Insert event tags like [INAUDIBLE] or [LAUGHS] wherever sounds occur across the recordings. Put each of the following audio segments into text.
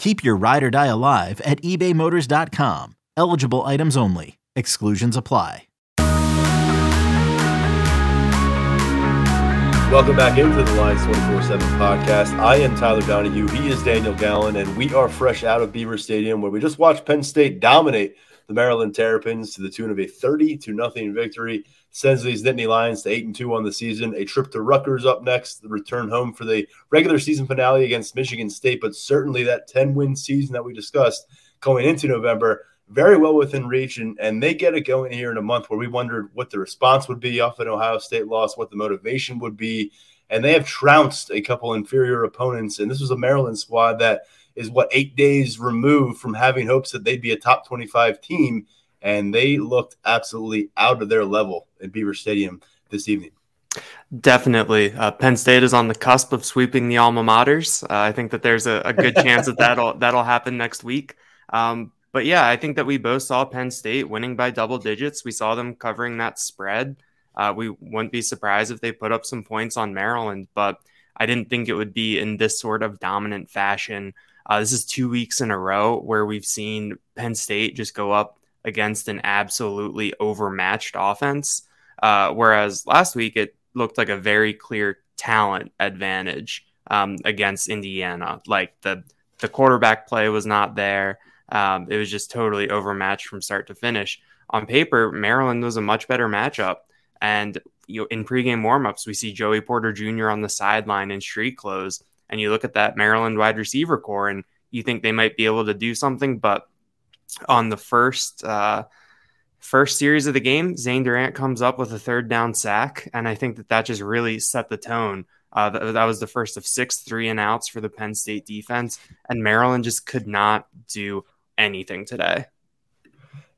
Keep your ride or die alive at ebaymotors.com. Eligible items only. Exclusions apply. Welcome back into the Lions 24 7 podcast. I am Tyler Donohue. He is Daniel Gallen, and we are fresh out of Beaver Stadium where we just watched Penn State dominate the Maryland Terrapins to the tune of a 30 to nothing victory. Sends these Nittany Lions to 8 and 2 on the season. A trip to Rutgers up next, the return home for the regular season finale against Michigan State, but certainly that 10 win season that we discussed going into November very well within reach, and, and they get it going here in a month where we wondered what the response would be off an Ohio State loss, what the motivation would be. And they have trounced a couple inferior opponents. And this was a Maryland squad that is what eight days removed from having hopes that they'd be a top 25 team. And they looked absolutely out of their level in Beaver Stadium this evening. Definitely. Uh, Penn State is on the cusp of sweeping the alma maters. Uh, I think that there's a, a good chance that that'll, [LAUGHS] that'll happen next week. Um, but yeah, I think that we both saw Penn State winning by double digits. We saw them covering that spread. Uh, we wouldn't be surprised if they put up some points on Maryland, but I didn't think it would be in this sort of dominant fashion. Uh, this is two weeks in a row where we've seen Penn State just go up against an absolutely overmatched offense. Uh, whereas last week it looked like a very clear talent advantage um, against Indiana. Like the the quarterback play was not there. Um, it was just totally overmatched from start to finish. On paper, Maryland was a much better matchup. And you know, in pregame warmups, we see Joey Porter Jr. on the sideline in street clothes. And you look at that Maryland wide receiver core and you think they might be able to do something. But on the first uh, first series of the game, Zane Durant comes up with a third down sack. And I think that that just really set the tone. Uh, that, that was the first of six three and outs for the Penn State defense. And Maryland just could not do anything today.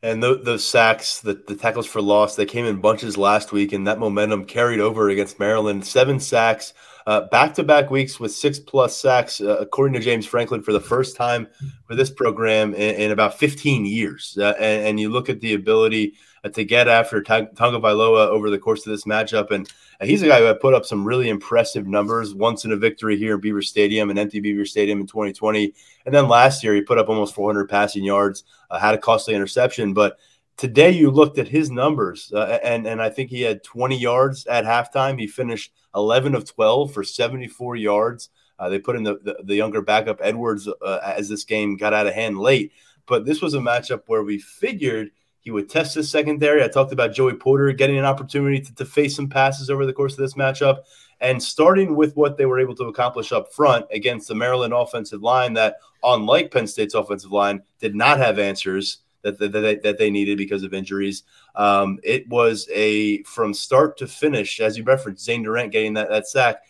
And those, those sacks, the, the tackles for loss, they came in bunches last week, and that momentum carried over against Maryland. Seven sacks, back to back weeks with six plus sacks, uh, according to James Franklin, for the first time for this program in, in about 15 years. Uh, and, and, you look at the ability uh, to get after Tonga Tagovailoa over the course of this matchup. And, he's a guy who put up some really impressive numbers once in a victory here in Beaver Stadium, an empty Beaver Stadium in 2020. And then last year, he put up almost 400 passing yards, uh, had a costly interception. But today, you looked at his numbers, uh, and, and I think he had 20 yards at halftime. He finished 11 of 12 for 74 yards. Uh, they put in the, the, the, younger backup Edwards uh, as this game got out of hand late. But this was a matchup where we figured – he would test his secondary. I talked about Joey Porter getting an opportunity to, to face some passes over the course of this matchup. And starting with what they were able to accomplish up front against the Maryland offensive line, that unlike Penn State's offensive line, did not have answers that, that, that, that they needed because of injuries. Um, it was a from start to finish, as you referenced, Zane Durant getting that, that sack.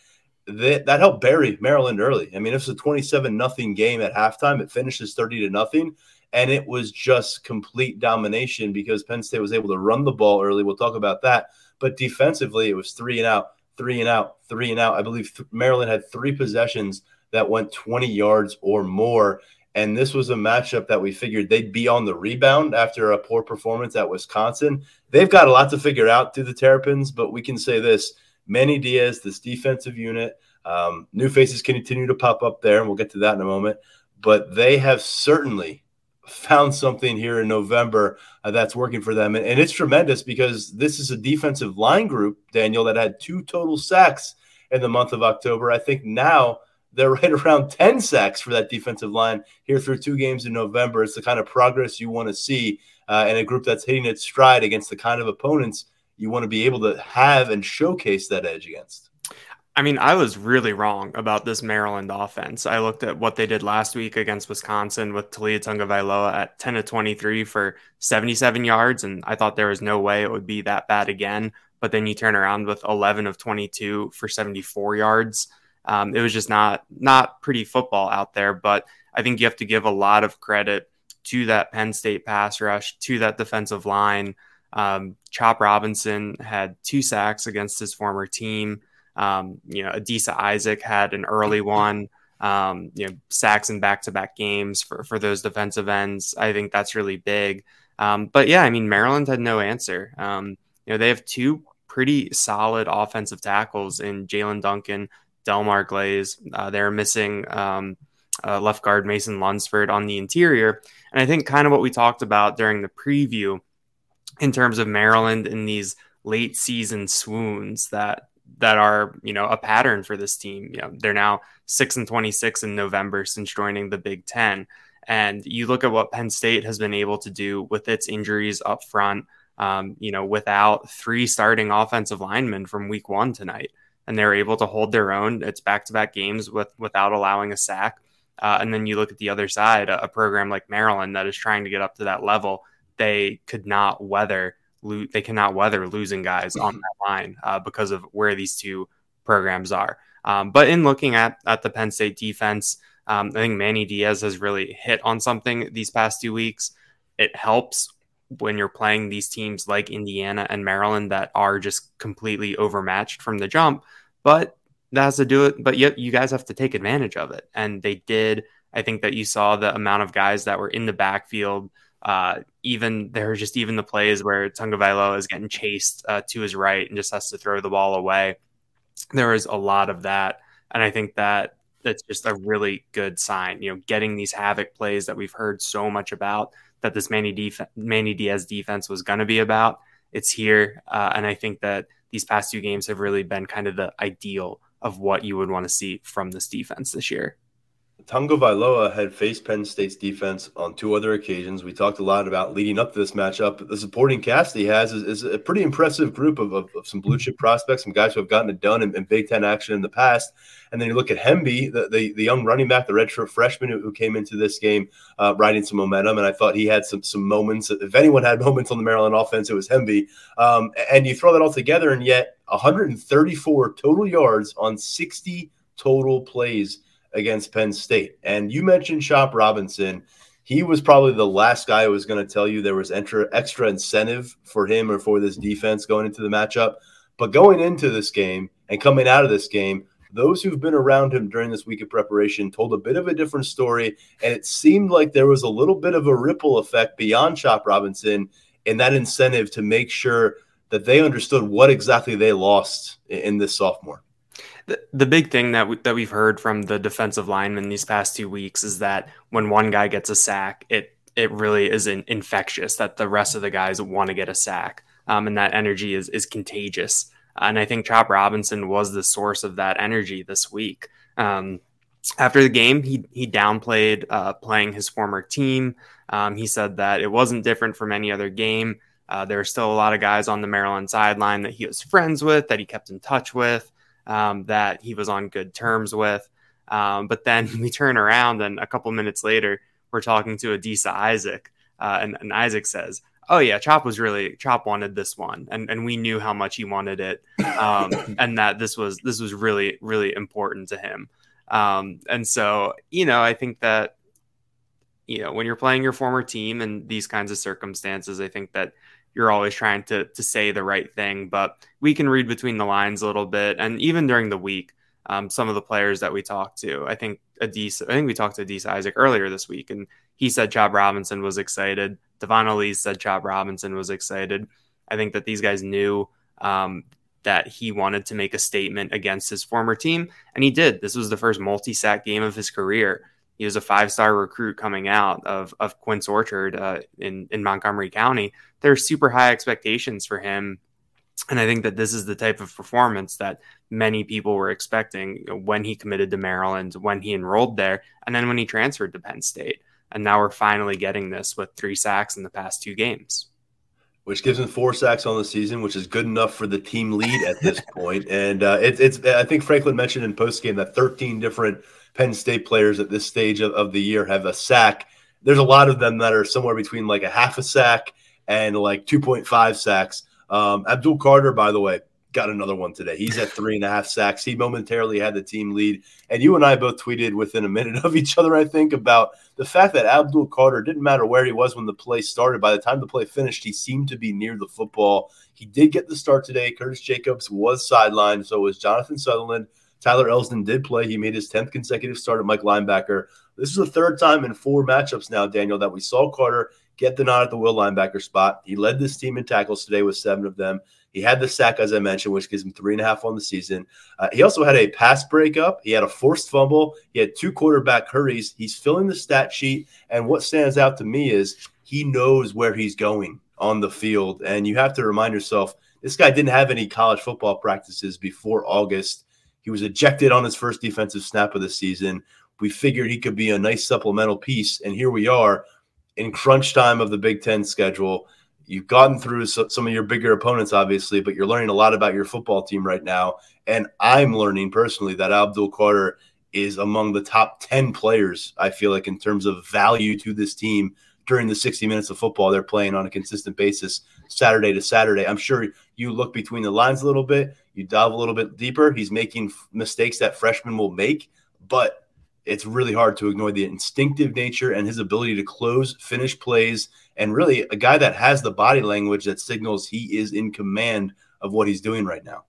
That, that helped bury Maryland early. I mean, it was a 27 nothing game at halftime. It finishes 30 to nothing and it was just complete domination because Penn State was able to run the ball early. We'll talk about that. But defensively, it was three and out, three and out, three and out. I believe th- Maryland had three possessions that went 20 yards or more. And this was a matchup that we figured they'd be on the rebound after a poor performance at Wisconsin. They've got a lot to figure out through the Terrapins, but we can say this Manny Diaz, this defensive unit, um, new faces continue to pop up there, and we'll get to that in a moment. But they have certainly found something here in November uh, that's working for them. And, and, it's tremendous because this is a defensive line group, Daniel, that had two total sacks in the month of October. I think now they're [LAUGHS] right around 10 sacks for that defensive line here through two games in November. It's the kind of progress you want to see uh, in a group that's hitting its stride against the kind of opponents you want to be able to have and showcase that edge against. I mean, I was really wrong about this Maryland offense. I looked at what they did last week against Wisconsin with Taulia Tagovailoa at 10 to 23 for 77 yards, and I thought there was no way it would be that bad again. But then you turn around with 11 of 22 for 74 yards. Um, it was just not not pretty football out there. But I think you have to give a lot of credit to that Penn State pass rush, to that defensive line. Um, Chop Robinson had two sacks against his former team. Um, you know, Adisa Isaac had an early one. Um, you know, sacks in back-to-back games for for those defensive ends. I think that's really big. Um, but yeah, I mean, Maryland had no answer. Um, you know, they have two pretty solid offensive tackles in Jaelyn Duncan, Delmar Glaze. Uh, they're missing um, uh, left guard Mason Lunsford on the interior, and I think kind of what we talked about during the preview in terms of Maryland in these late season swoons that that are you know a pattern for this team. You know they're now six and twenty six in November since joining the Big Ten, and you look at what Penn State has been able to do with its injuries up front. Um, you know, without three starting offensive linemen from Week One tonight, and they're able to hold their own. It's back to back games with without allowing a sack. Uh, and then you look at the other side, a, a program like Maryland that is trying to get up to that level. They could not weather lo- they cannot weather losing guys on that line uh, because of where these two programs are. Um, but in looking at at the Penn State defense, um, I think Manny Diaz has really hit on something these past two weeks. It helps when you're playing these teams like Indiana and Maryland that are just completely overmatched from the jump, but that has to do it. But yet you guys have to take advantage of it, and they did. I think that you saw the amount of guys that were in the backfield uh, even there are just even the plays where Tagovailoa is getting chased uh, to his right and just has to throw the ball away. There is a lot of that, and I think that that's just a really good sign. You know, getting these havoc plays that we've heard so much about that this Manny, def- Manny Diaz defense was going to be about. It's here, uh, and I think that these past two games have really been kind of the ideal of what you would want to see from this defense this year. Tagovailoa had faced Penn State's defense on two other occasions. We talked a lot about leading up to this matchup. The supporting cast he has is, is a pretty impressive group of, of, of, some blue chip prospects, some guys who have gotten it done in, in, Big Ten action in the past. And then you look at Hemby, the, the, the young running back, the redshirt freshman who, who, came into this game uh, riding some momentum. And I thought he had some some moments. If anyone had [LAUGHS] moments on the Maryland offense, it was Hemby. Um, and you throw that all together, and yet 134 total yards on 60 total plays against Penn State. And you mentioned Chop Robinson. He was probably the last guy who was going to tell you there was extra, extra incentive for him or for this defense going into the matchup. But going into this game and coming out of this game, those who've been around him during this week of preparation told a bit of a different story. And it seemed like there was a little bit of a ripple effect beyond Chop Robinson and that incentive to make sure that they understood what exactly they lost in this sophomore. The, the big thing that we, that we've heard from the defensive linemen these past two weeks is that when one guy gets a sack, it it really is an infectious. That the rest of the guys want to get a sack, um, and that energy is is contagious. And I think Chop Robinson was the source of that energy this week. Um, after the game, he he downplayed uh, playing his former team. Um, he said that it wasn't different from any other game. Uh, there are still a lot of guys on the Maryland sideline that he was friends with, that he kept in touch with um, that he was on good terms with. Um, but then [LAUGHS] we turn around and a couple minutes later, we're talking to Adisa Isaac, uh, and, and, Isaac says, "Oh yeah, Chop was really Chop wanted this one, and and we knew how much he wanted it, um, [COUGHS] and that this was this was really really important to him." Um, and so you know, I think that you know when you're playing your former team in these kinds of circumstances, I think that you're always trying to to say the right thing, but we can read between the lines a little bit. And even during the week, um, some of the players that we talked to, I think Adisa, I think we talked to Adisa Isaac earlier this week, and he said Chop Robinson was excited. Dvon Ellies said Chop Robinson was excited. I think that these guys knew um, that he wanted to make a statement against his former team, and he did. This was the first multi sack game of his career. He was a five star recruit coming out of, of Quince Orchard uh, in, in Montgomery County. There are super high expectations for him. And I think that this is the type of performance that many people were expecting when he committed to Maryland, when he enrolled there, and then when he transferred to Penn State. And now we're finally getting this with three sacks in the past two games which gives him four sacks on the season, which is good enough for the team lead at this [LAUGHS] point. And uh, it, it's I think Franklin mentioned in postgame that 13 different Penn State players at this stage of, of the year have a sack. There's a lot of them that are somewhere between like a half a sack and like 2.5 sacks. Um, Abdul Carter, by the way, got another one today. He's at three and a half sacks. He momentarily had the team lead. And you and I both tweeted within a minute of each other, I think, about the fact that Abdul Carter didn't matter where he was when the play started. By the time the play finished, he seemed to be near the football. He did get the start today. Curtis Jacobs was sidelined. So was Jonathan Sutherland. Tyler Elsdon did play. He made his 10th consecutive start at Mike linebacker. This is the third time in four matchups now, Daniel, that we saw Carter get the nod at the will linebacker spot. He led this team in tackles today with seven of them. He had the sack, as I mentioned, which gives him three and a half on the season. Uh, he also had a pass breakup. He had a forced fumble. He had two quarterback hurries. He's filling the stat sheet. And what stands out to me is he knows where he's going on the field. And you have to remind yourself this guy didn't have any college football practices before August. He was ejected on his first defensive snap of the season. We figured he could be a nice supplemental piece. And here we are in crunch time of the Big Ten schedule. You've gotten through some of your bigger opponents, obviously, but you're learning a lot about your football team right now. And I'm learning personally that Abdul Carter is among the top 10 players, I feel like, in terms of value to this team during the 60 minutes of football they're playing on a consistent basis, Saturday to Saturday. I'm sure you look between the lines a little bit, you dive a little bit deeper. He's making mistakes that freshmen will make, but it's really hard to ignore the instinctive nature and his ability to close, finish plays, and really a guy that has the body language that signals he is in command of what he's doing right now.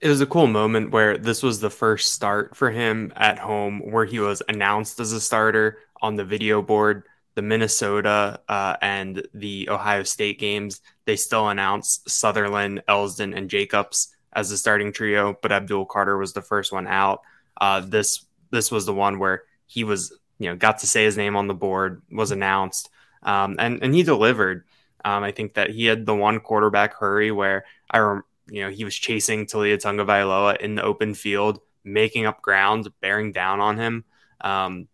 It was a cool moment where this was the first start for him at home, where he was announced as a starter on the video board. The Minnesota uh, and the Ohio State games, they still announced Sutherland, Elsdon, and Jacobs as the starting trio, but Abdul Carter was the first one out. Uh, this this was the one where he was, you know, got to say his name on the board, was announced, um, and and he delivered. Um, I think that he had the one quarterback hurry where I, rem- you know, he was chasing Taulia Tagovailoa in the open field, making up ground, bearing down on him. Um,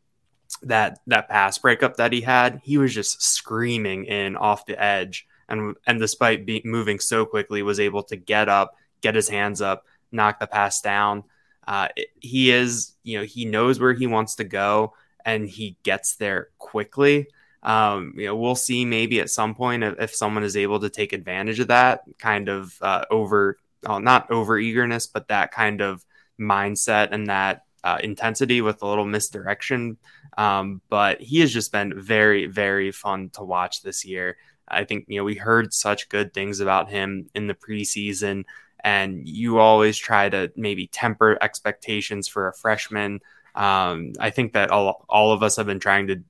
that that pass breakup that he had, he was just screaming in off the edge, and and despite being moving so quickly, was able to get up, get his hands up, knock the pass down. Uh, he is, you know, he knows where he wants to go and he gets there quickly. Um, you know, we'll see maybe at some point if, if, someone is able to take advantage of that kind of uh, over, well, not over eagerness, but that kind of mindset and that uh, intensity with a little misdirection. Um, but he has just been very, very fun to watch this year. I think, you know, we heard such good things about him in the preseason and you always try to maybe temper expectations for a freshman. Um, I think that all, all of us have been trying to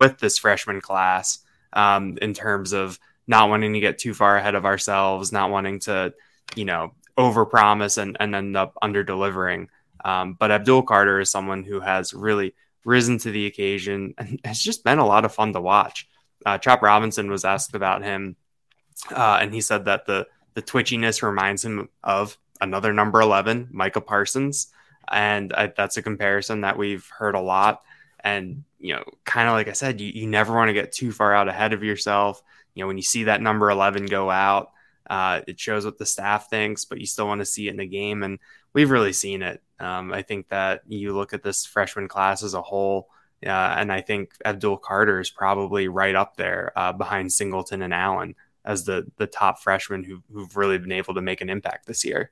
with this freshman class um, in terms of not wanting to get too far ahead of ourselves, not wanting to, you know, overpromise and, and end up under delivering. Um, but Abdul Carter is someone who has really risen to the occasion and [LAUGHS] has just been a lot of fun to watch. Uh, Chop Robinson was asked about him, uh, and he said that the the twitchiness reminds him of another number 11, Micah Parsons. And I, that's a comparison that we've heard a lot. And, you know, kind of like I said, you, you never want to get too far out ahead of yourself. You know, when you see that number 11 go out, uh, it shows what the staff thinks, but you still want to see it in the game. And we've really seen it. Um, I think that you look at this freshman class as a whole, uh, and I think Abdul Carter is probably right up there uh, behind Singleton and Allen as the the top freshmen who, who've really been able to make an impact this year.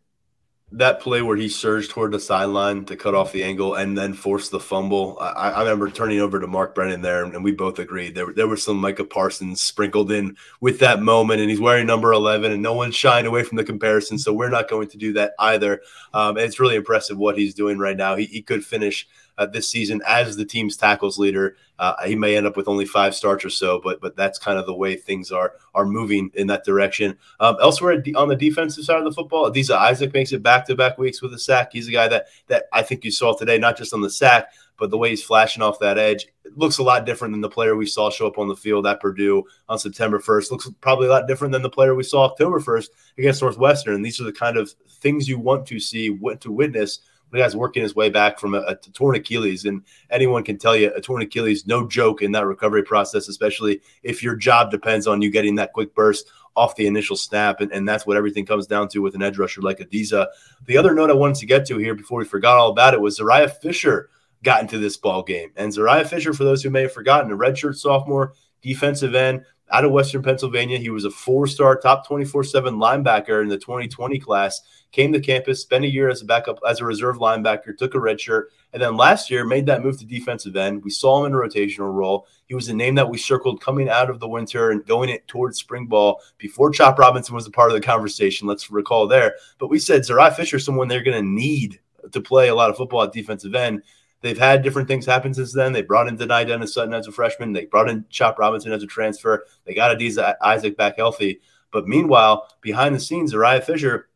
That play where he surged toward the sideline to cut off the angle and then force the fumble. I, I, remember turning over to Mark Brennan there, and we both agreed there, there was some Micah Parsons sprinkled in with that moment, and he's wearing number 11, and no one's shying away from the comparison. So we're not going to do that either. Um, it's really impressive what he's doing right now. He, he could finish uh, this season as the team's tackles leader. Uh, he may end up with only five starts or so, but but that's kind of the way things are are moving in that direction. Um, elsewhere on the defensive side of the football, Adisa Isaac makes it back to back weeks with a sack. He's a guy that that I think you saw today, not just on the sack, but the way he's flashing off that edge it looks a lot different than the player we saw show up on the field at Purdue on September 1st. Looks probably a lot different than the player we saw October 1st against Northwestern. And these are the kind of things you want to see, what to witness the guy's working his way back from a, a torn Achilles, and anyone can tell you a torn Achilles, no joke in that recovery process, especially if your job depends on you getting that quick burst off the initial snap, and, and that's what everything comes down to with an edge rusher like Adisa. The other note I wanted to get to here before we forgot all about it was Zuriah Fisher got into this ball game, and Zuriah Fisher, for those who may have forgotten, a redshirt sophomore defensive end out of Western Pennsylvania. He was a four star, top 24 7 linebacker in the 2020 class. Came to campus, spent a year as a backup, as a reserve linebacker, took a red shirt, and then last year made that move to defensive end. We saw him in a rotational role. He was a name that we circled coming out of the winter and going it towards spring ball before Chop Robinson was a part of the conversation. Let's recall there. But we said Zuriah Fisher, someone they're going to need to play a lot of football at defensive end. They've had different things happen since then. They brought in Dani Dennis Sutton as a freshman. They brought in Chop Robinson as a transfer. They got Adisa Isaac back healthy. But meanwhile, behind the scenes, Zuriah Fisher,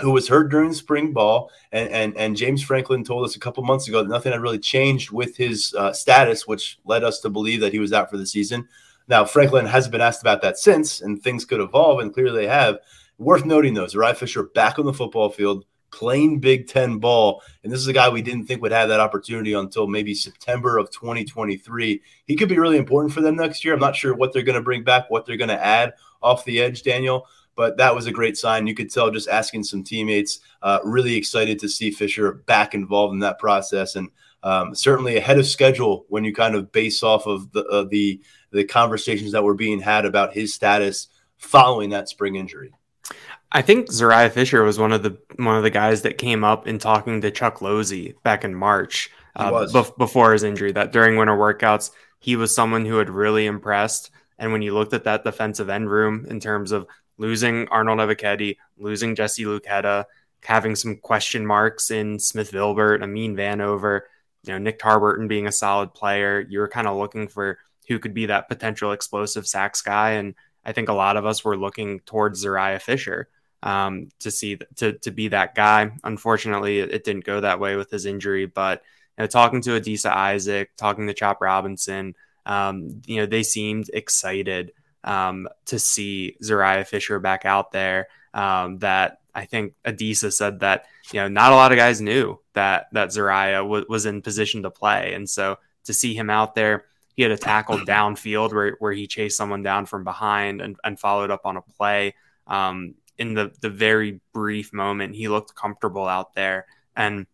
who was hurt during spring ball, and, and, and James Franklin told us a couple months ago that nothing had really changed with his uh, status, which led us to believe that he was out for the season. Now, Franklin hasn't been asked about that since, and things could evolve, and clearly they have. Worth noting, though, Zuriah Fisher back on the football field, playing Big Ten ball. And this is a guy we didn't think would have that opportunity until maybe September of 2023. He could be really important for them next year. I'm not sure what they're going to bring back, what they're going to add off the edge, Daniel. But that was a great sign. You could tell just asking some teammates, uh, really excited to see Fisher back involved in that process, and um, certainly ahead of schedule when you kind of base off of the uh, the the conversations that were being had about his status following that spring injury. I think Zuriah Fisher was one of the one of the guys that came up in talking to Chuck Losey back in March uh, before his injury. That during winter workouts, he was someone who had really impressed. And when you looked at that defensive end room in terms of losing Arnold Ebiketie, losing Jesse Luketa, having some question marks in Smith Vilbert, Amin Vanover, you know, Nick Tarburton being a solid player, you were kind of looking for who could be that potential explosive sacks guy. And I think a lot of us were looking towards Zuriah Fisher um, to see to to be that guy. Unfortunately, it, didn't go that way with his injury. But you know, talking to Adisa Isaac, talking to Chop Robinson, um, you know, they seemed excited um, to see Zuriah Fisher back out there. Um, that I think Adisa said that you know not a lot of guys knew that that Zuriah w- was in position to play, and so to see him out there. He had a tackle downfield where, where he chased someone down from behind and, and followed up on a play. Um, in the the very brief moment he looked comfortable out there. And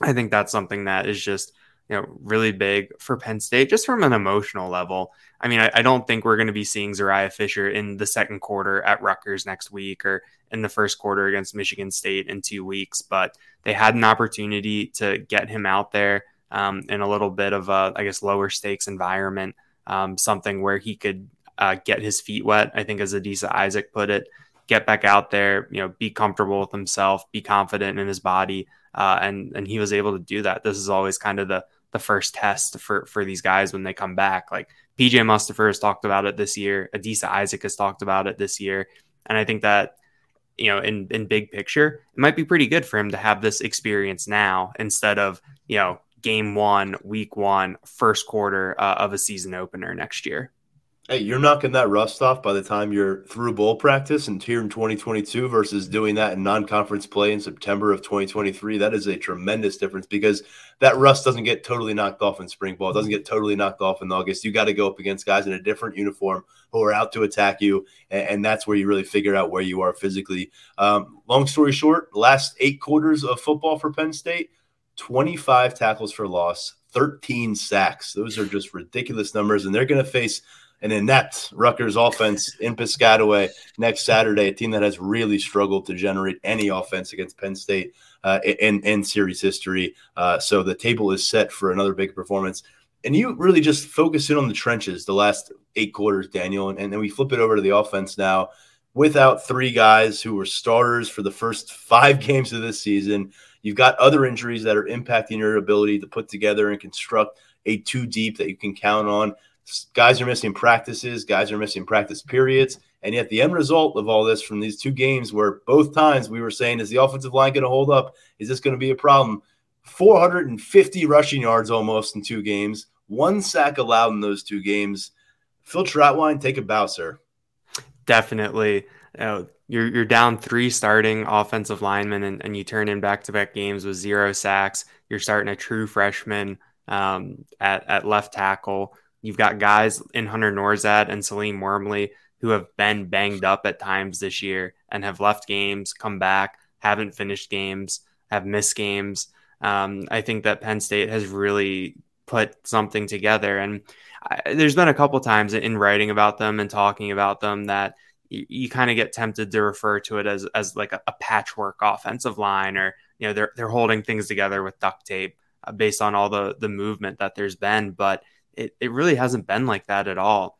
i think that's something that is just you know really big for penn state just from an emotional level. I mean i, I don't think we're going to be seeing zuriah fisher in the second quarter at rutgers next week or in the first quarter against michigan state in two weeks but they had an opportunity to get him out there um, in a little bit of a i guess lower stakes environment um, something where he could uh, get his feet wet i think as adisa isaac put it get back out there, you know, be comfortable with himself, be confident in his body, uh, and and he was able to do that. This is always kind of the the first test for for these guys when they come back. Like PJ Mustipher has talked about it this year, Adisa Isaac has talked about it this year, and I think that you know, in in big picture, it might be pretty good for him to have this experience now instead of you know game one, week one, first quarter uh, of a season opener next year. Hey, you're knocking that rust off by the time you're through bowl practice and here in 2022 versus doing that in non-conference play in September of 2023. That is a tremendous difference because that rust doesn't get totally knocked off in spring ball. It doesn't get totally knocked off in August. You got to go up against guys in a different uniform who are out to attack you, and, and that's where you really figure out where you are physically. Um, long story short, last eight quarters of football for Penn State, 25 tackles for loss, 13 sacks. Those are just ridiculous numbers, and they're going to face – an inept Rutgers offense in Piscataway next Saturday, a team that has really struggled to generate any offense against Penn State uh, in, in series history. Uh, so the table is set for another big performance. And you really just focus in on the trenches the last eight quarters, Daniel. And, and then we flip it over to the offense now without three guys who were starters for the first five [LAUGHS] games of this season. You've got other injuries that are impacting your ability to put together and construct a two deep that you can count on. Guys are missing practices, guys are missing practice periods. And yet, the end result of all this from these two games, where both times we were saying, is the offensive line going to hold up? Is this going to be a problem? 450 rushing yards almost in two games, one sack allowed in those two games. Phil Trautwein, take a bow, sir. Definitely. Uh, you're, you're down three starting offensive linemen and, and you turn in back to back games with zero sacks. You're starting a true freshman um, at, at left tackle. You've got guys in Hunter Nourzad and Salim Wormley who have been banged up at times this year and have left games, come back, haven't finished games, have missed games. Um, I think that Penn State has really put something together. And I, there's been a couple times in writing about them and talking about them that you, you kind of get tempted to refer to it as, as like a, a, patchwork offensive line or, you know, they're, they're holding things together with duct tape uh, based on all the, the movement that there's been. But it, it really hasn't been like that at all.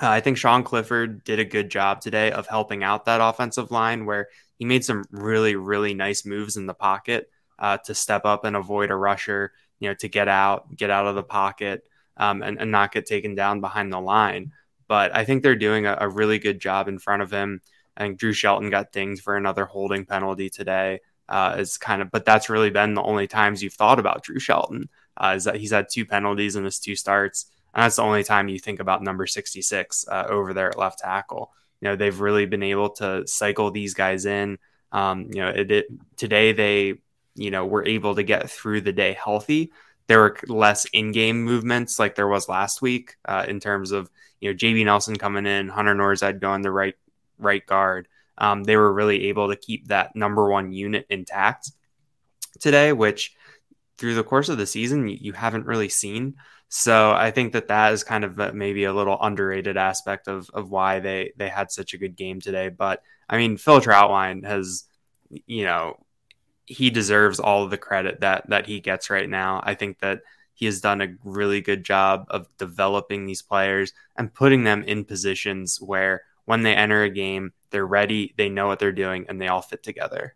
Uh, I think Sean Clifford did a good job today of helping out that offensive line where he made some really, really nice moves in the pocket uh, to step up and avoid a rusher, you know, to get out, get out of the pocket um, and, and, not get taken down behind the line. But I think they're doing a, a, really good job in front of him. I think Drew Shelton got things for another holding penalty today. Uh, is kind of, but that's really been the only times you've thought about Drew Shelton. Uh, is that he's had two penalties in his two starts. And that's the only time you think about number 66 uh, over there at left tackle. You know, they've really been able to cycle these guys in. Um, you know, it, it, today they, you know, were able to get through the day healthy. There were less in-game movements like there was last week uh, in terms of you know JB Nelson coming in, Hunter Nourzad going the right right guard. Um, they were really able to keep that number one unit intact today, which through the course of the season you, you haven't really seen. So I think that that is kind of maybe a little underrated aspect of of why they they had such a good game today. But I mean, Phil Trautwein has, you know, he deserves all of the credit that that he gets right now. I think that he has done a really good job of developing these players and putting them in positions where when they enter a game, they're ready, they know what they're doing, and they all fit together.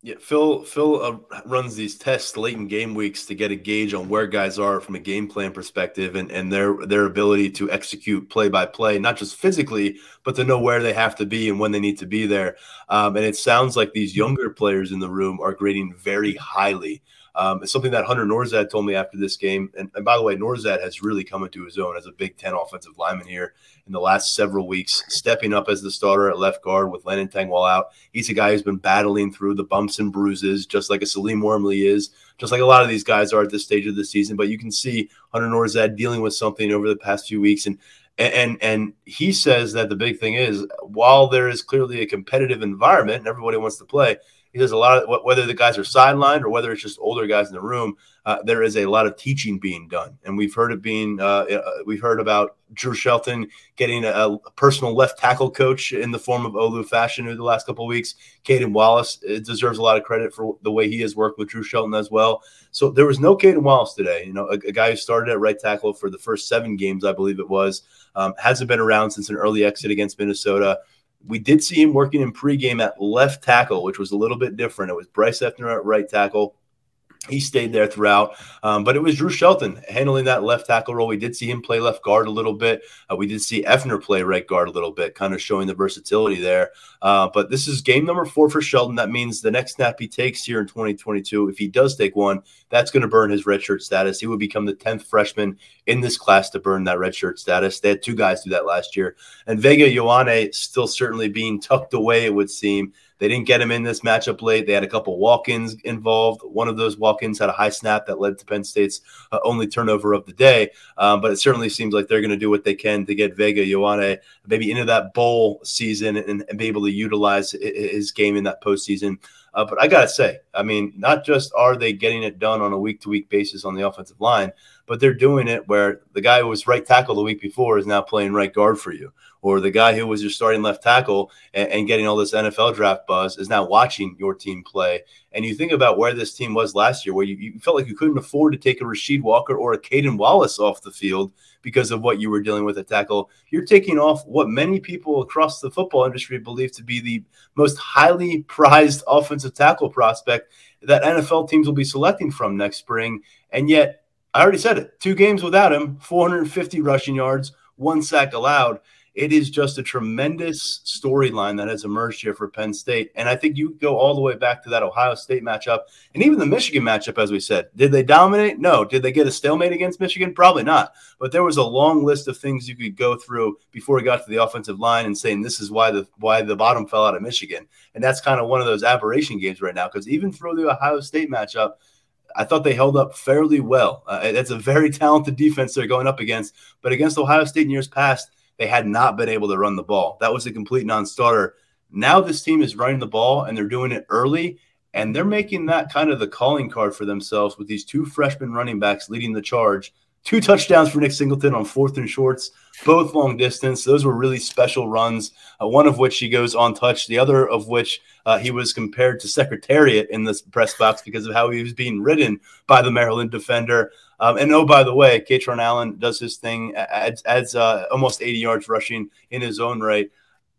Yeah, Phil. Phil uh, runs these tests late in game weeks to get a gauge on where guys are from a game plan perspective and, and their their ability to execute play by play, not just physically, but to know where they have to be and when they need to be there. Um, and it sounds like these younger players in the room are grading very highly um, it's something that Hunter Nourzad told me after this game. And, and, by the way, Nourzad has really come into his own as a Big Ten offensive lineman here in the last several weeks, stepping up as the starter at left guard with Landon Tengwall out. He's a guy who's been battling through the bumps and bruises, just like a Salim Wormley is, just like a lot of these guys are at this stage of the season. But you can see Hunter Nourzad dealing with something over the past few weeks. And and and he says that the big thing is while there is clearly a competitive environment and everybody wants to play he does a lot of whether the guys are sidelined or whether it's just older guys in the room. Uh, there is a lot of teaching being done, and we've heard it being. Uh, uh we've heard about Drew Shelton getting a, a, personal left tackle coach in the form of Olu Fashanu over the last couple of weeks. Caedan Wallace uh, deserves a lot of credit for the way he has worked with Drew Shelton as well. So there was no Caedan Wallace today. You know, a, a guy who started at right tackle for the first seven games, I believe it was, um, hasn't been around since an early exit against Minnesota. We did see him working in pregame at left tackle, which was a little bit different. It was Bryce Effner at right tackle, he stayed there throughout. Um, but it was Drew Shelton handling that left tackle role. We did see him play left guard a little bit. Uh, we did see Effner play right guard a little bit, kind of showing the versatility there. Uh, but this is game number four for Shelton. That means the next snap he takes here in 2022, if he does take one, that's going to burn his redshirt status. He would become the 10th freshman in this class to burn that redshirt status. They had two guys do that last year. And Vega Ioane still certainly being tucked away, it would seem They didn't get him in this matchup late. They had a couple walk-ins involved. One of those walk-ins had a high snap that led to Penn State's uh, only turnover of the day. Um, but it certainly seems like they're going to do what they can to get Vega Ioane maybe into that bowl season and, and be able to utilize his game in that postseason. Uh, but I got to say, I mean, not just are they getting it done on a week to week basis on the offensive line, but they're doing it where the guy who was right tackle the week before is now playing right guard for you. Or the guy who was your starting left tackle and, and getting all this NFL draft buzz is now watching your team play. And you think about where this team was last year, where you, you felt like you couldn't afford to take a Rasheed Walker or a Caedan Wallace off the field because of what you were dealing with at tackle. You're taking off what many people across the football industry believe to be the most highly prized offensive tackle prospect that NFL teams will be selecting from next spring. And yet, I already said it two games without him, 450 rushing yards, one sack allowed it is just a tremendous storyline that has emerged here for Penn State. And I think you go all the way back to that Ohio State matchup and even the Michigan matchup, as we said. Did they dominate? No. Did they get a stalemate against Michigan? Probably not. But there was a long list of things you could go through before we got to the offensive line and saying this is why the why the bottom fell out of Michigan. And that's kind of one of those aberration games right now because even through the Ohio State matchup, I thought they held up fairly well. Uh, that's a very [LAUGHS] talented defense they're going up against. But against Ohio State in years past, they had not been able to run the ball. That was a complete non-starter. Now this team is running the ball and they're doing it early, and they're making that kind of the calling card for themselves with these two freshman running backs leading the charge. Two touchdowns for Nick Singleton on fourth and shorts, both long distance. Those were really special runs. Uh, one of which he goes untouched, the other of which uh, he was compared to Secretariat in this press box because of how he was being ridden by the Maryland defender. Um, and oh, by the way, Kaytron Allen does his thing, adds, adds uh, almost 80 yards rushing in his own right.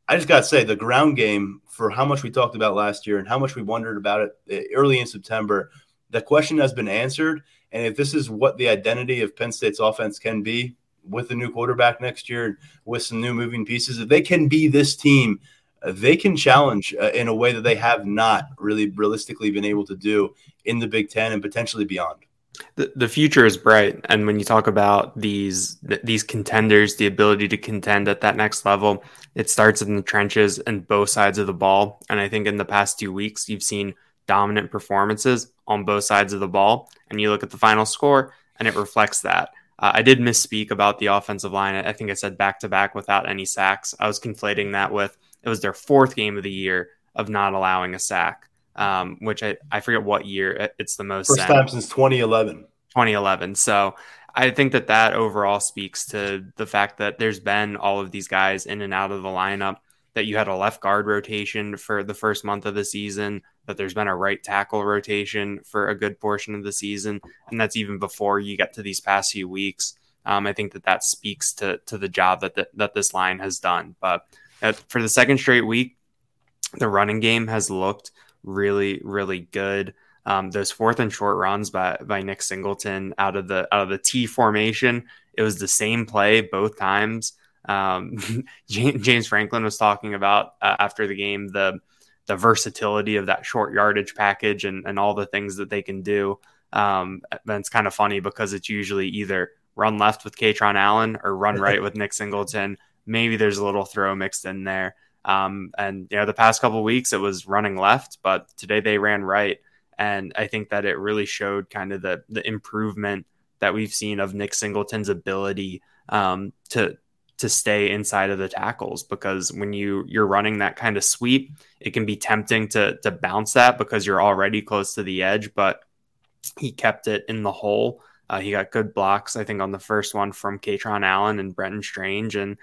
I just got to say, the ground game, for how much we talked about last year and how much we wondered about it eh, early in September, the question has been answered. And if this is what the identity of Penn State's offense can be with the new quarterback next year, with some new moving pieces, if they can be this team, they can challenge uh, in a way that they have not really realistically been able to do in the Big Ten and potentially beyond. The, the future is bright. And when you talk about these these contenders the ability to contend at that next level it starts in the trenches and both sides of the ball. And i think in the past two weeks you've seen dominant performances on both sides of the ball. And you look at the final score and it reflects that uh, i did misspeak about the offensive line i think i said back to back without any sacks i was conflating that with it was their fourth game of the year of not allowing a sack um, which I, I forget what year it's the most. First time since 2011. 2011. So I think that that overall speaks to the fact that there's been all of these guys in and out of the lineup. That you had a left guard rotation for the first month of the season. That there's been a right tackle rotation for a good portion of the season, and that's even before you get to these past few weeks. Um, I think that that speaks to to the job that the, that this line has done. But uh, for the second straight week, the running game has looked really, really good. Um, those fourth and short runs by by Nick Singleton out of the out of the T formation, it was the same play both times. Um, [LAUGHS] James Franklin was talking about uh, after the game the the versatility of that short yardage package and, and all the things that they can do. Um, and it's kind of funny because it's usually either run left with Kaytron Allen or run [LAUGHS] right with Nick Singleton. Maybe there's a little throw mixed in there. Um, and you know, the past couple weeks it was running left, but today they ran right, and I think that it really showed kind of the the improvement that we've seen of Nick Singleton's ability um, to to stay inside of the tackles because when you you're running that kind of sweep, it can be tempting to to bounce that because you're already close to the edge, but he kept it in the hole. Uh, he got good blocks, I think, on the first one from Kaytron Allen and Brenton Strange, and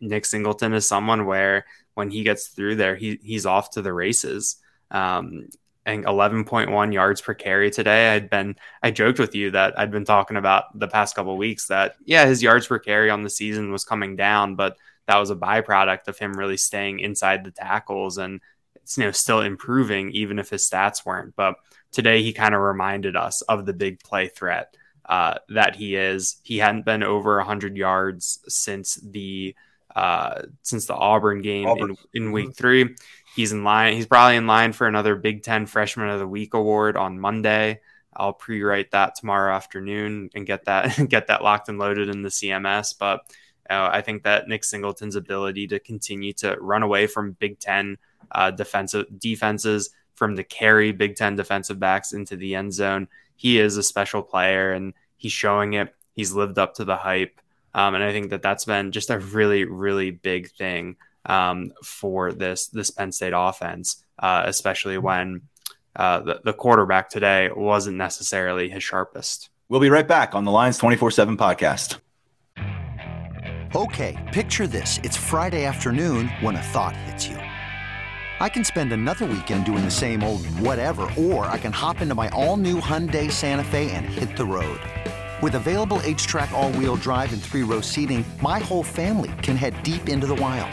Nick Singleton is someone where when he gets through there, he he's off to the races. Um, and 11.1 yards per carry today. I'd been I joked with you that I'd been talking about the past couple weeks that yeah, his yards per carry on the season was coming down, but that was a byproduct of him really staying inside the tackles and it's you know still improving even if his stats weren't. But today he kind of reminded us of the big play threat uh, that he is. He hadn't been over 100 yards since the uh, since the Auburn game Auburn. In, in week mm-hmm. three. He's in line. He's probably in line for another Big Ten Freshman of the Week award on Monday. I'll pre-write that tomorrow afternoon and get that [LAUGHS] get that locked and loaded in the CMS. But uh, I think that Nick Singleton's ability to continue to run away from Big Ten uh, defensive defenses from the carry Big Ten defensive backs into the end zone. He is a special player and he's showing it. He's lived up to the hype. Um, and I think that that's been just a really, really big thing um, for this this Penn State offense, uh, especially when uh, the, the quarterback today wasn't necessarily his sharpest. We'll be right back on the Lions 24 7 podcast. Okay, picture this. It's Friday afternoon when a thought hits you. I can spend another weekend doing the same old whatever, or I can hop into my all new Hyundai Santa Fe and hit the road. With available HTRAC, all wheel drive, and three row seating, my whole family can head deep into the wild.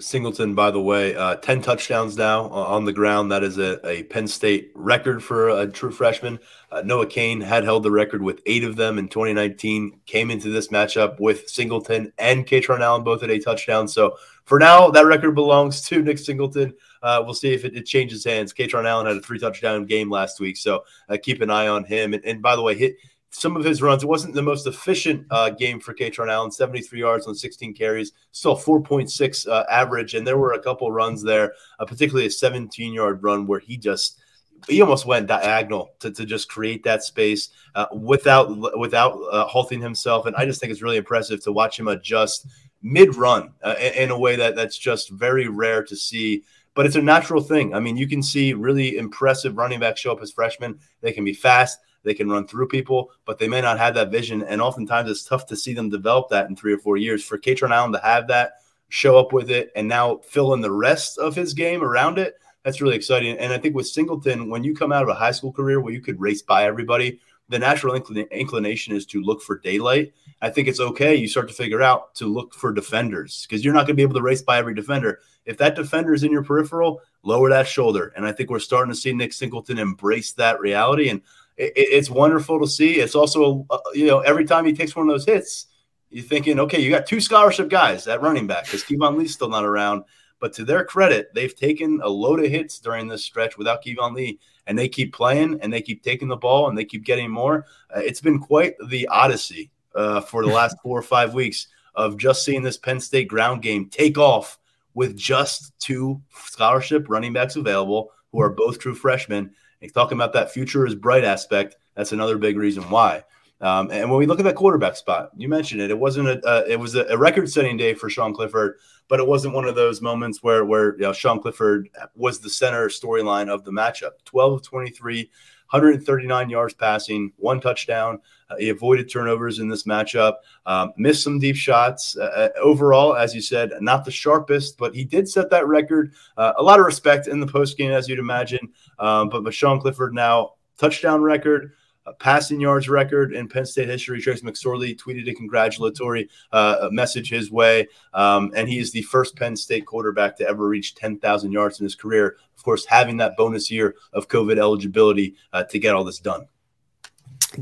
Singleton, by the way, uh, 10 touchdowns now on the ground. That is a, a Penn State record for a true freshman. Uh, Noah Cain had held the record with eight of them in 2019, came into this matchup with Singleton and Kaytron Allen both at a touchdown. So for now, that record belongs to Nick Singleton. Uh, we'll see if it, it changes hands. Kaytron Allen had a three touchdown game last week. So uh, keep an eye on him. And, and by the way, hit some of his runs. It wasn't the most efficient uh, game for Kaytron Allen, 73 yards on 16 carries, still 4.6 uh, average. And there were a couple runs there, uh, particularly a 17 yard run where he just he almost went diagonal to, to just create that space uh, without without uh, halting himself. And I just think it's really impressive to watch him adjust mid run uh, in a way that that's just very rare to see but it's a natural thing. I mean, you can see really impressive running backs show up as freshmen. They can be fast. They can run through people, but they may not have that vision. And oftentimes it's tough to see them develop that in three or four years. For Kaytron Allen to have that, show up with it, and now fill in the rest of his game around it, that's really exciting. And I think with Singleton, when you come out of a high school career where you could race by everybody, the natural inclination is to look for daylight. I think it's okay. You start to figure out to look for defenders because you're not going to be able to race by every defender. If that defender is in your peripheral, lower that shoulder. And I think we're starting to see Nick Singleton embrace that reality. And it, it's wonderful to see. It's also, uh, you know, every time he takes one of those hits, you're thinking, okay, you got two scholarship guys at running back because Keyvone Lee's still not around. But to their credit, they've taken a load of hits during this stretch without Keyvone Lee, and they keep playing and they keep taking the ball and they keep getting more. Uh, it's been quite the odyssey uh, for the last four or five weeks of just seeing this Penn State ground game take off with just two scholarship running backs available who are both true freshmen talking about that future is bright aspect, that's another big reason why. Um, and when we look at that quarterback spot, you mentioned it. It wasn't a uh, it was a, record-setting day for Sean Clifford, but it wasn't one of those moments where where you know, Sean Clifford was the center storyline of the matchup. Twelve of twenty-three, 139 yards passing, one touchdown. Uh, he avoided turnovers in this matchup, um, missed some deep shots. Uh, uh, overall, as you said, not the sharpest, but he did set that record. Uh, a lot of respect in the postgame, as you'd imagine. Um, but, Sean Clifford now touchdown record a passing yards record in Penn State history. Trace McSorley tweeted a congratulatory uh, message his way, um, and he is the first Penn State quarterback to ever reach 10,000 yards in his career. Of course, having that bonus year of COVID eligibility uh, to get all this done.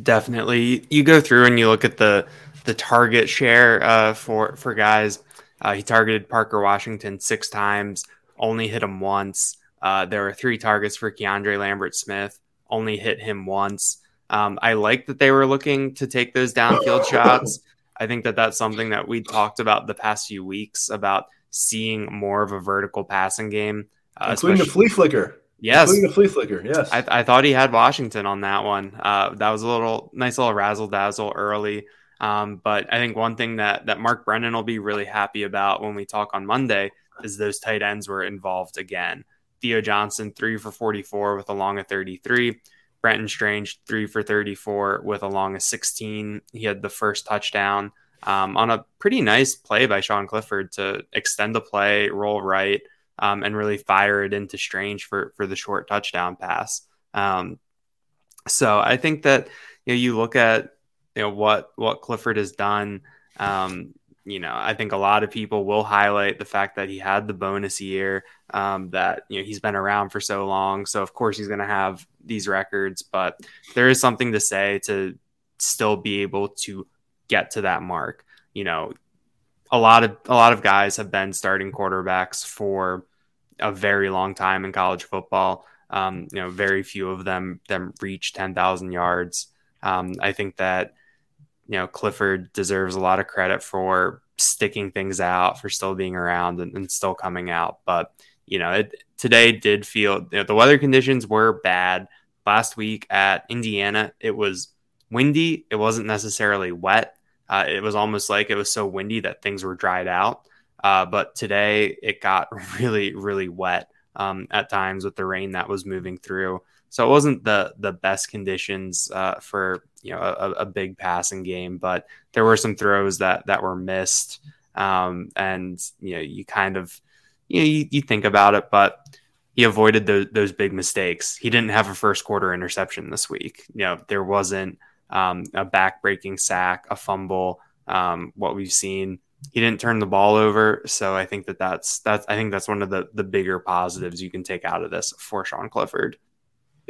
Definitely, you go through and you look at the the target share uh, for for guys. Uh, he targeted Parker Washington six times, only hit him once. Uh, there were three targets for Keandre Lambert Smith, only hit him once. Um, I like that they were looking to take those downfield shots. I think that that's something that we talked about the past few weeks about seeing more of a vertical passing game, uh, including the flea flicker. Yes, including the flea flicker. Yes, I, I, thought he had Washington on that one. Uh, that was a little nice, little razzle dazzle early. Um, but I think one thing that that Mark Brennan will be really happy about when we talk on Monday is those tight ends were involved again. Theo Johnson three for forty four with a long of thirty three. Brenton Strange, three for 34 with a long of 16. He had the first touchdown um, on a pretty nice play by Sean Clifford to extend the play, roll right, um, and really fire it into Strange for, for the short touchdown pass. Um, so I think that you know you look at you know what what Clifford has done. Um, you know, I think a lot of people will highlight the fact that he had the bonus year, um, that you know he's been around for so long. So of course he's going to have these records, but there is something to say to still be able to get to that mark. You know, a lot of a lot of guys have been starting quarterbacks for a very long time in college football. Um, you know, very few of them them reach ten thousand yards. Um, I think that you know Clifford deserves a lot of credit for sticking things out, for still being around and, and still coming out. But you know, it, today did feel you know, the weather conditions were bad. Last week at Indiana, it was windy. It wasn't necessarily wet. Uh, it was almost like it was so windy that things were dried out. Uh, but today it got [LAUGHS] really, really wet um, at times with the rain that was moving through. So it wasn't the the best conditions uh, for you know a, a, big passing game, but there were some throws that that were missed, um, and you know you kind of you know you, you think about it, but he avoided those those big mistakes. He didn't have a first quarter interception this week. You know there wasn't um, a back-breaking sack, a fumble. Um, what we've seen, he didn't turn the ball over, so I think that that's that's I think that's one of the the bigger positives you can take out of this for Sean Clifford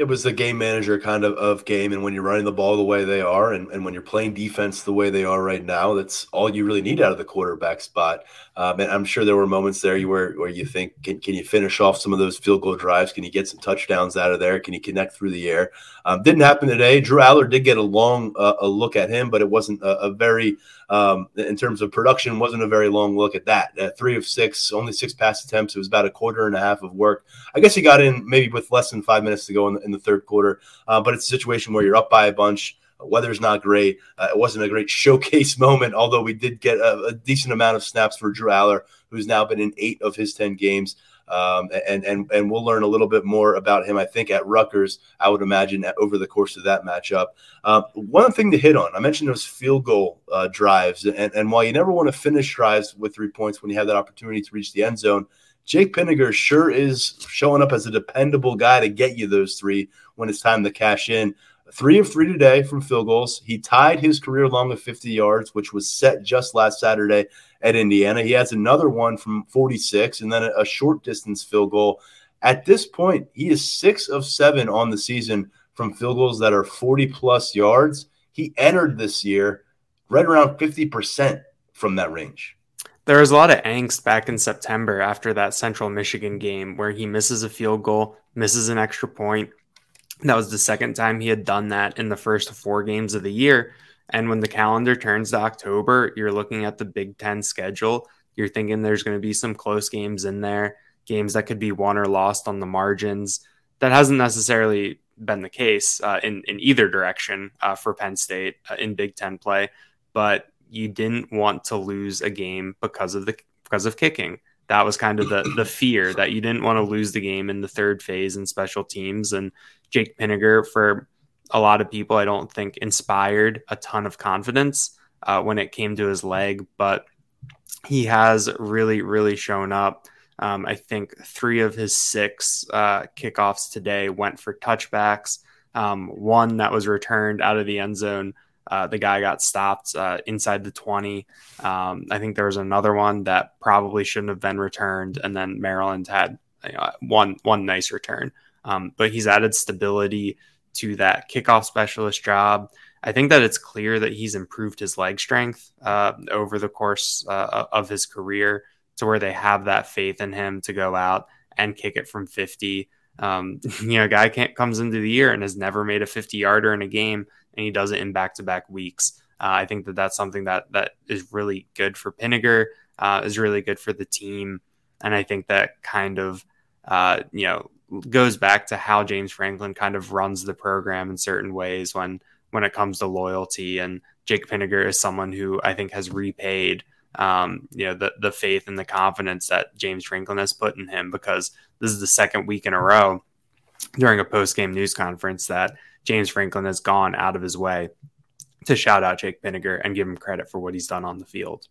it was the game manager kind of of game. And when you're running the ball the way they are and, and when you're playing defense the way they are right now that's all you really need out of the quarterback spot. Um, and i'm sure there were moments there where, where you think can, can you finish off some of those field goal drives? Can you get some touchdowns out of there? Can you connect through the air um, didn't happen today drew Allar did get a long uh, a look at him but it wasn't a, a very um, in terms of production wasn't a very long look at that uh, three of six only six pass attempts it was about a quarter and a half of work i guess he got in maybe with less than five minutes to go in the, in the third quarter. Uh, but it's a situation where you're up by a bunch. Weather's not great. Uh, it wasn't a great [LAUGHS] showcase moment, although we did get a, a, decent amount of snaps for Drew Allar, who's now been in eight of his 10 games. Um, and, and, and we'll learn a little bit more about him, I think, at Rutgers, I would imagine, over the course of that matchup. Uh, one thing to hit on, I mentioned those field goal uh, drives. And, and while you never want to finish drives with three points when you have that opportunity to reach the end zone, Jake Pinegar sure is showing up as a dependable guy to get you those three when it's time to cash in. Three of three today from field goals. He tied his career long of 50 yards, which was set just last Saturday at Indiana. He has another one from 46 and then a short distance field goal. At this point, he is six of seven on the season from field goals that are 40 plus yards. He entered this year right around 50% from that range there was a lot of angst back in September after that Central Michigan game where he misses a field goal, misses an extra point. That was the second time he had done that in the first four games of the year. And when the calendar turns to October, you're looking at the Big Ten schedule. You're thinking there's going to be some close games in there, games that could be won or lost on the margins. That hasn't necessarily been the case uh, in in either direction uh, for Penn State uh, in Big Ten play. But you didn't want to lose a game because of the because of kicking. That was kind of the the fear that you didn't want to lose the game in the third phase in special teams. And Jake Pinegar, for a lot of people, I don't think inspired a ton of confidence uh, when it came to his leg, but he has really, really shown up. Um, I think three of his six uh, kickoffs today went for touchbacks. Um, one that was returned out of the end zone uh, the guy got stopped uh, inside the 20. Um, I think there was another one that probably shouldn't have been returned, and then Maryland had you know, one one nice return. Um, but he's added stability to that kickoff specialist job. I think that it's clear that he's improved his leg strength uh, over the course uh, of his career to where they have that faith in him to go out and kick it from 50. Um, [LAUGHS] you know, a guy can't comes into the year and has never made a 50 yarder in a game and he does it in back to back weeks. Uh, I think that that's something that that is really good for Pinegar, uh, is really good for the team, and I think that kind of uh, you know goes back to how James Franklin kind of runs the program in certain ways when when it comes to loyalty. And Jake Pinegar is someone who I think has repaid um, you know the the faith and the confidence that James Franklin has put in him because this is the second week in a row during a post game news conference that James Franklin has gone out of his way to shout out Jake Pinegar and give him credit for what he's done on the field.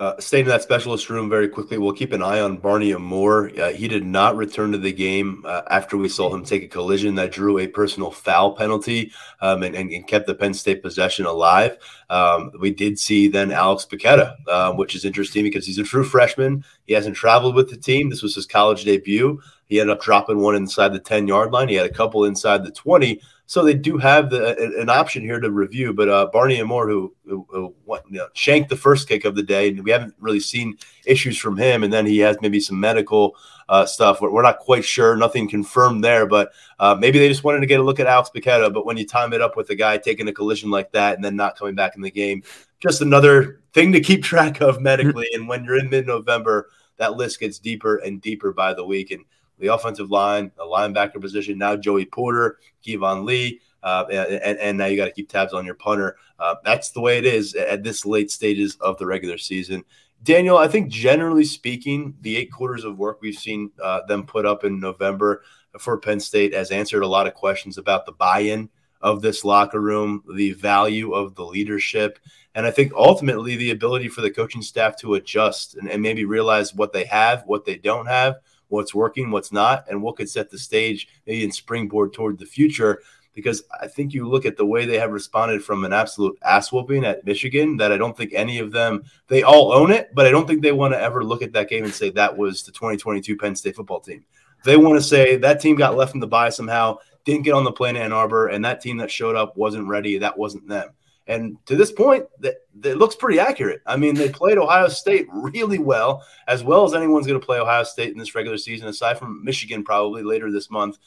Uh, staying in that specialist room very quickly, we'll keep an eye on Barney Amor. Uh, he did not return to the game uh, after we saw him take a collision that drew a personal foul penalty um, and, and, and, kept the Penn State possession alive. Um, we did see then Alex Bacchetta, um, which is interesting because he's a true freshman. He hasn't traveled with the team. This was his college debut. He ended up dropping one inside the 10 yard line. He had a couple inside the 20. So they do have the, an option here to review. But uh, Barney Amor, who, who, who what, you know, shanked the first kick of the day, and we haven't really seen issues from him. And then he has maybe some medical uh, stuff. We're, we're, not quite sure, nothing confirmed there. But uh, maybe they just wanted to get a look at Alex Bacchetta. But when you time it up with a guy taking a collision like that and then not coming back in the game, just another thing to keep [LAUGHS] track of medically. and when you're in mid November, that list gets deeper and deeper by the week. And the offensive line, the linebacker position. Now Joey Porter, Keyvone Lee, uh, and, and now you got to keep tabs on your punter. Uh, that's the way it is at this late stages of the regular season. Daniel, I think generally speaking, the eight quarters of work we've seen uh, them put up in November for Penn State has answered a lot of questions about the buy-in of this locker room, the value of the leadership, and I think ultimately the ability for the coaching staff to adjust and, and maybe realize what they have, what they don't have, what's working, what's not, and what could set the stage maybe in springboard toward the future. Because I think you look at the way they have responded from an absolute ass whooping at Michigan, that I don't think any of them, they all own it, but I don't think they want to ever look at that game and say that was the 2022 Penn State football team. They want to say that team got left in the bye somehow, didn't get on the plane in Ann Arbor, and that team that showed up wasn't ready. That wasn't them. And to this point, that, that looks pretty accurate. I mean, they played Ohio State really well, as well as anyone's going to play Ohio State in this regular season, aside from Michigan probably later this month.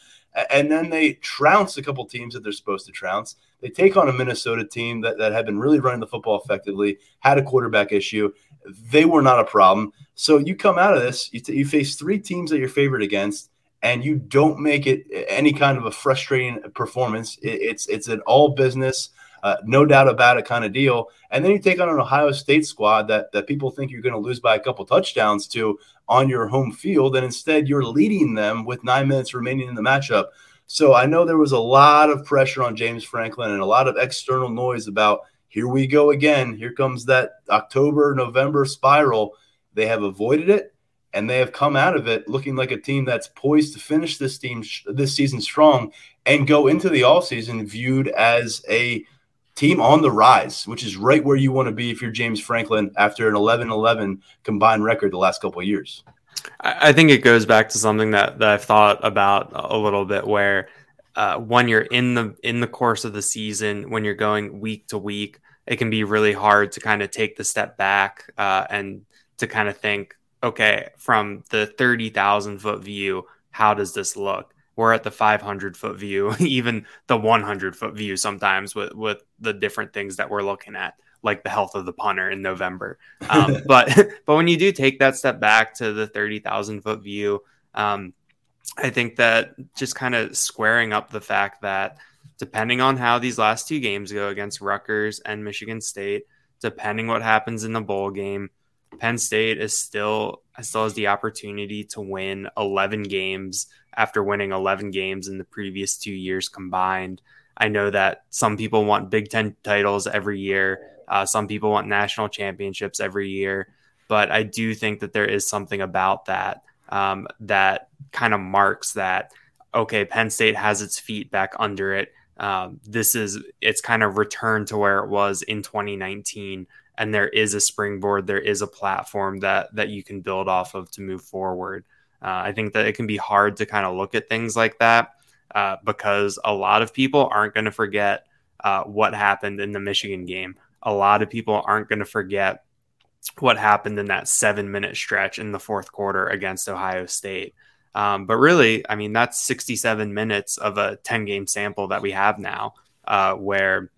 And then they trounce a couple teams that they're supposed to trounce. They take on a Minnesota team that, that had been really running the football effectively, had a quarterback issue. They were not a problem. So you come out of this, you, t- you face three teams that you're favored against, and you don't make it any kind of a frustrating performance. It's it's an all business uh, no doubt about it kind of deal. And then you take on an Ohio State squad that that people think you're going to lose by a couple touchdowns to on your home field, and instead you're leading them with nine minutes remaining in the matchup. So I know there was a lot of pressure on James Franklin and a lot of external noise about here we go again. Here comes that October November spiral. They have avoided it and they have come out of it looking like a team that's poised to finish this team this season strong and go into the offseason viewed as a team on the rise, which is right where you want to be if you're James Franklin after an 11 11 combined record the last couple of years. I think it goes back to something that, that I've thought about a little bit where uh, when you're in the in the course of the season, when you're going week to week, it can be really hard to kind of take the step back uh, and to kind of think, okay, from the 30,000 foot view, how does this look? We're at the 500 foot view, [LAUGHS] even the 100 foot view sometimes with, with the different things that we're looking at, like the health of the punter in November. Um, [LAUGHS] but [LAUGHS] but when you do take that step back to the 30,000 foot view, um, I think that just kind of squaring up the fact that depending on how these last two games go against Rutgers and Michigan State, depending what happens in the bowl game, Penn State is still still has the opportunity to win 11 games after winning 11 games in the previous two years combined. I know that some people want Big Ten titles every year. Uh, some people want national championships every year. But I do think that there is something about that um, that kind of marks that, okay, Penn State has its feet back under it. Um, this is, it's kind of returned to where it was in 2019 and there is a springboard there is a platform that that you can build off of to move forward uh, I think that it can be hard to kind of look at things like that uh, because a lot of people aren't going to forget uh, what happened in the Michigan game. A lot of people aren't going to forget what happened in that seven minute stretch in the fourth quarter against Ohio State. Um, but really, I mean, that's 67 minutes of a 10 game sample that we have now uh, where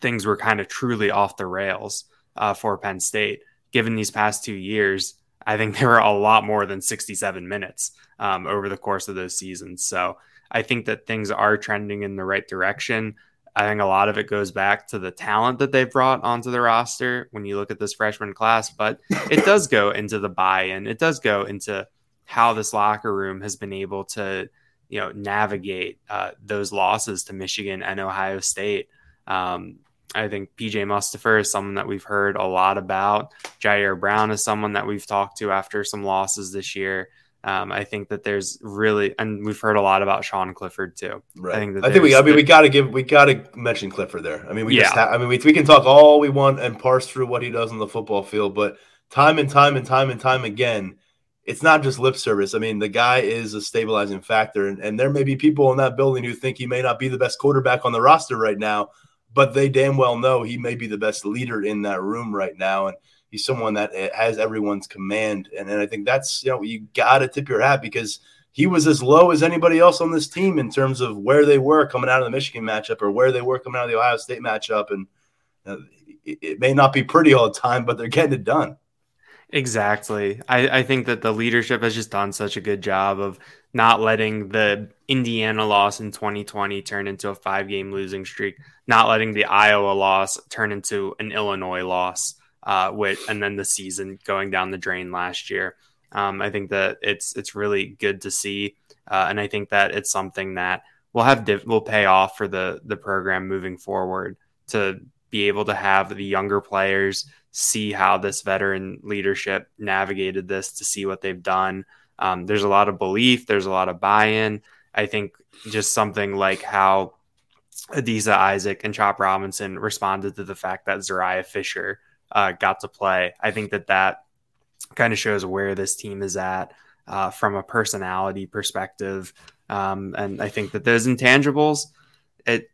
things were kind of truly off the rails uh, for Penn State. Given these past two years, I think [LAUGHS] there were a lot more than 67 minutes um, over the course of those seasons. So I think that things are trending in the right direction. I think a lot of it goes back to the talent that they've brought onto the roster when you look at this freshman class, but [LAUGHS] it does go into the buy in. It does go into how this locker room has been able to, you know, navigate uh, those losses to Michigan and Ohio State. Um, I think PJ Mustipher is someone that we've heard a lot about. Ji'Ayir Brown is someone that we've talked to after some losses this year. Um, I think that there's really, and we've heard a lot about Sean Clifford too. Right. I think, I think we, I mean, we got to give, we got to mention Clifford there. I mean, we yeah. just, ha- I mean, we, we can talk all we want and parse through what he does on the football field, but time and time and time and time again, it's not just lip service. I mean, the guy is a stabilizing factor, and, and there may be people in that building who think he may not be the best quarterback on the roster right now, but they damn well know he may be the best leader in that room right now. And he's someone that eh, has everyone's command. And, and I think that's, you know, you got to tip your hat because he was as low as anybody else on this team in terms of where they were coming out of the Michigan matchup or where they were coming out of the Ohio State matchup. And it, it may not be pretty all the time, but they're getting it done. Exactly. I, I think that the leadership has just done such a good job of not letting the Indiana loss in 2020 turn into a five game losing streak, not letting the Iowa loss turn into an Illinois loss uh, with and then the season going down the drain last year. Um, I think that it's it's really good to see, uh, and I think that it's something that will have will pay off for the the program moving forward to be able to have the younger players see how this veteran leadership navigated this to see what they've done. Um, there's a lot of belief, there's a lot of buy-in. I think just something like how Adisa Isaac and Chop Robinson responded to the fact that Zuriah Fisher uh, got to play. I think that that kind of shows where this team is at uh, from a personality perspective. Um, and I think that those intangibles, it,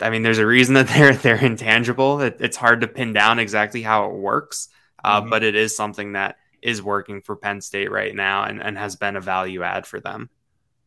I mean, there's a reason [LAUGHS] that they're they're intangible. It, it's hard to pin down exactly how it works, uh, mm-hmm. but it is something that is working for Penn State right now and, and has been a value add for them.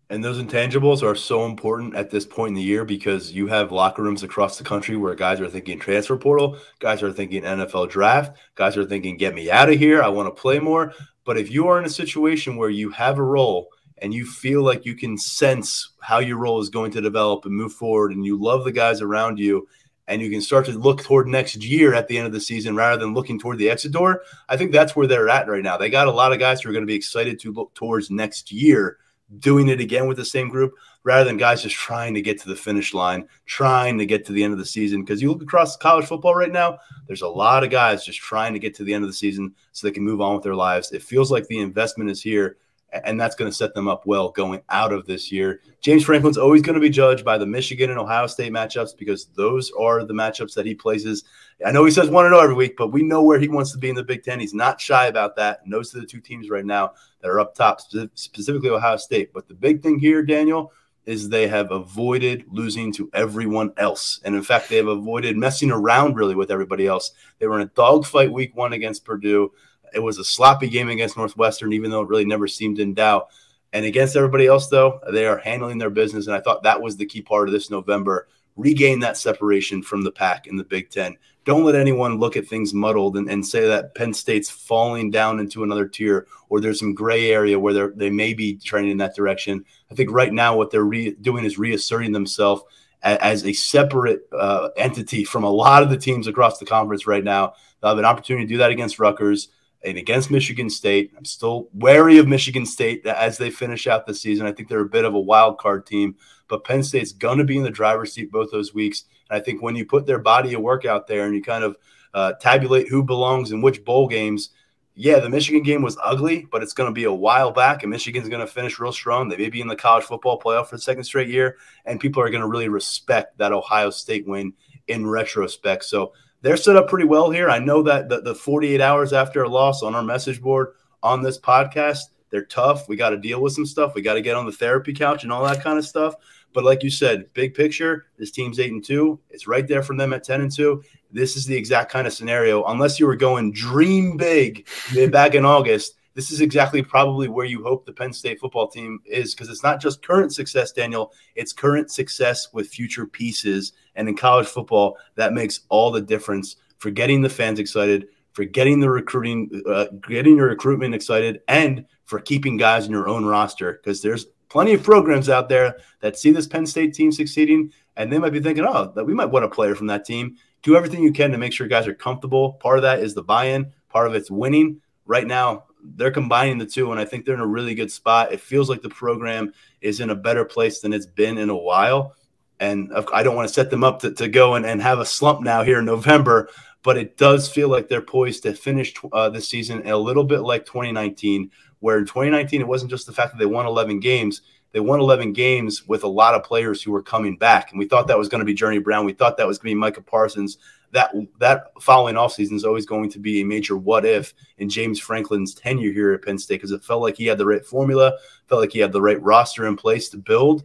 And those intangibles are so important at this point in the year because you have locker rooms across the country where guys are thinking transfer portal, guys are thinking NFL draft, guys are thinking, get me out of here. I want to play more. But if you are in a situation where you have a role and you feel like you can sense how your role is going to develop and move forward, and you love the guys around you, and you can start to look toward next year at the end of the season rather than looking toward the exit door, I think that's where they're at right now. They got a lot of guys who are going to be excited to look towards next year doing it again with the same group rather than guys just trying to get to the finish line, trying to get to the end of the season. Because you look across college football right now, there's a lot of guys just trying to get to the end of the season so they can move on with their lives. It feels like the investment is here and that's going to set them up well going out of this year. James Franklin's always going to be judged by the Michigan and Ohio State matchups because those are the matchups that he places. I know he says one and zero every week, but we know where he wants to be in the Big Ten. He's not shy about that. And those are the two teams right now that are up top, specifically Ohio State. But the big thing here, Daniel, is they have avoided losing to everyone else. And in fact, they have avoided messing around really with everybody else. They were in a dogfight week one against Purdue. It was a sloppy game against Northwestern, even though it really never seemed in doubt. And against everybody else, though, they are handling their business. And I thought that was the key part of this November. Regain that separation from the pack in the Big Ten. Don't let anyone look at things muddled and, and say that Penn State's falling down into another tier or there's some gray area where they may be trending in that direction. I think right now what they're re- doing is reasserting themselves as, as a separate uh, entity from a lot of the teams across the conference right now. They'll have an opportunity to do that against Rutgers and against Michigan State. I'm still wary of Michigan State as they finish out the season. I think they're a bit of a wild card team, but Penn State's going to be in the driver's seat both those weeks. And I think when you put their body of work out there and you kind of uh, tabulate who belongs in which bowl games, yeah, the Michigan game was ugly, but it's going to be a while back, and Michigan's going to finish real strong. They may be in the college football playoff for the second straight year, and people are going to really respect that Ohio State win in retrospect. So they're set up pretty well here. I know that the, the 48 hours after a loss on our message board on this podcast, they're tough. We got to deal with some stuff. We got to get on the therapy couch and all that kind of stuff. But like you said, big picture, this team's eight and two. It's right there from them at 10 and two. This is the exact kind of scenario. Unless you were going dream big back in August, this is exactly probably where you hope the Penn State football team is because it's not just current success, Daniel. It's current success with future pieces. And in college football, that makes all the difference for getting the fans excited, for getting the recruiting, uh, getting your recruitment excited, and for keeping guys in your own roster because there's plenty of programs out there that see this Penn State team succeeding, and they might be thinking, oh, that we might want a player from that team. Do everything you can to make sure guys are comfortable. Part of that is the buy-in. Part of it's winning. Right now, they're combining the two, and I think they're in a really good spot. It feels like the program is in a better place than it's been in a while. And I don't want to set them up to, to go and, and have a slump now here in November, but it does feel like they're poised to finish uh, this season a little bit like 2019, where in 2019 it wasn't just the fact that they won 11 games. They won 11 games with a lot of players who were coming back, and we thought that was going to be Journey Brown. We thought that was going to be Micah Parsons. That that following offseason is always going to be a major what if in James Franklin's tenure here at Penn State because it felt like he had the right formula, felt like he had the right roster in place to build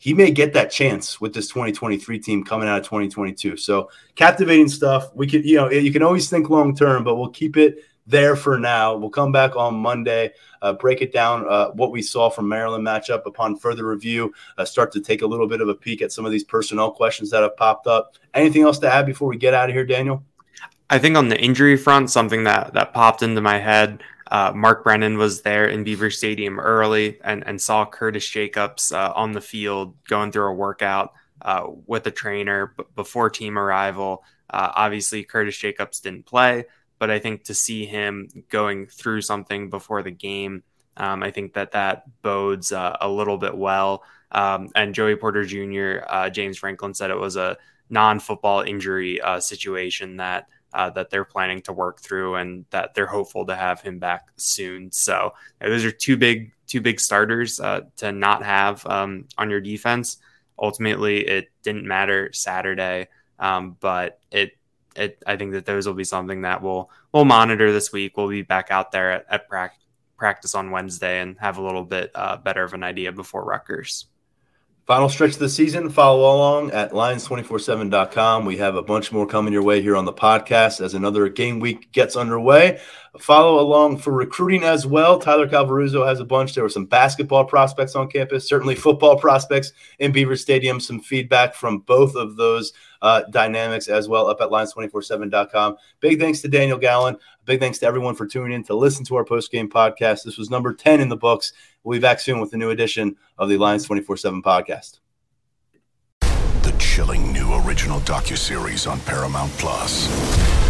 he may get that chance with this 2023 team coming out of 2022. So captivating stuff. We could, you know, you can always think long term, but we'll keep it there for now. We'll come back on Monday, uh, break it down uh, what we saw from Maryland matchup upon further review, uh, start to take a little bit of a peek at some of these personnel questions that have popped up. Anything else to add before we get out of here, Daniel? I think on the injury front, something that that popped into my head uh, Mark Brennan was there in Beaver Stadium early and, and saw Curtis Jacobs uh, on the field going through a workout uh, with a trainer b- before team arrival. Uh, obviously, Curtis Jacobs didn't play, but I think to see him going through something before the game, um, I think that that bodes uh, a little bit well. Um, and Joey Porter Jr., uh, James Franklin said it was a non football injury situation that uh, that they're planning to work through and that they're hopeful to have him back soon. So those are two big two big starters uh, to not have um, on your defense. Ultimately, it didn't matter Saturday, um, but it it I think that those will be something that we'll we'll monitor this week. We'll be back out there at, at pra- practice on Wednesday and have a little bit uh, better of an idea before Rutgers. Final stretch of the season. Follow along at lions247.com. We have a bunch more coming your way here on the podcast as another game week gets underway. Follow along for recruiting as well. Tyler Calvaruso has a bunch. There were some basketball prospects on campus, certainly football prospects in Beaver Stadium. Some feedback from both of those uh, dynamics as well up at lions247.com. Big thanks to Daniel Gallen. Big thanks to everyone for tuning in to listen to our post game podcast. This was number 10 in the books. We'll be back soon with a new edition of the Lions 24 7 podcast. The chilling new original docuseries on Paramount Plus.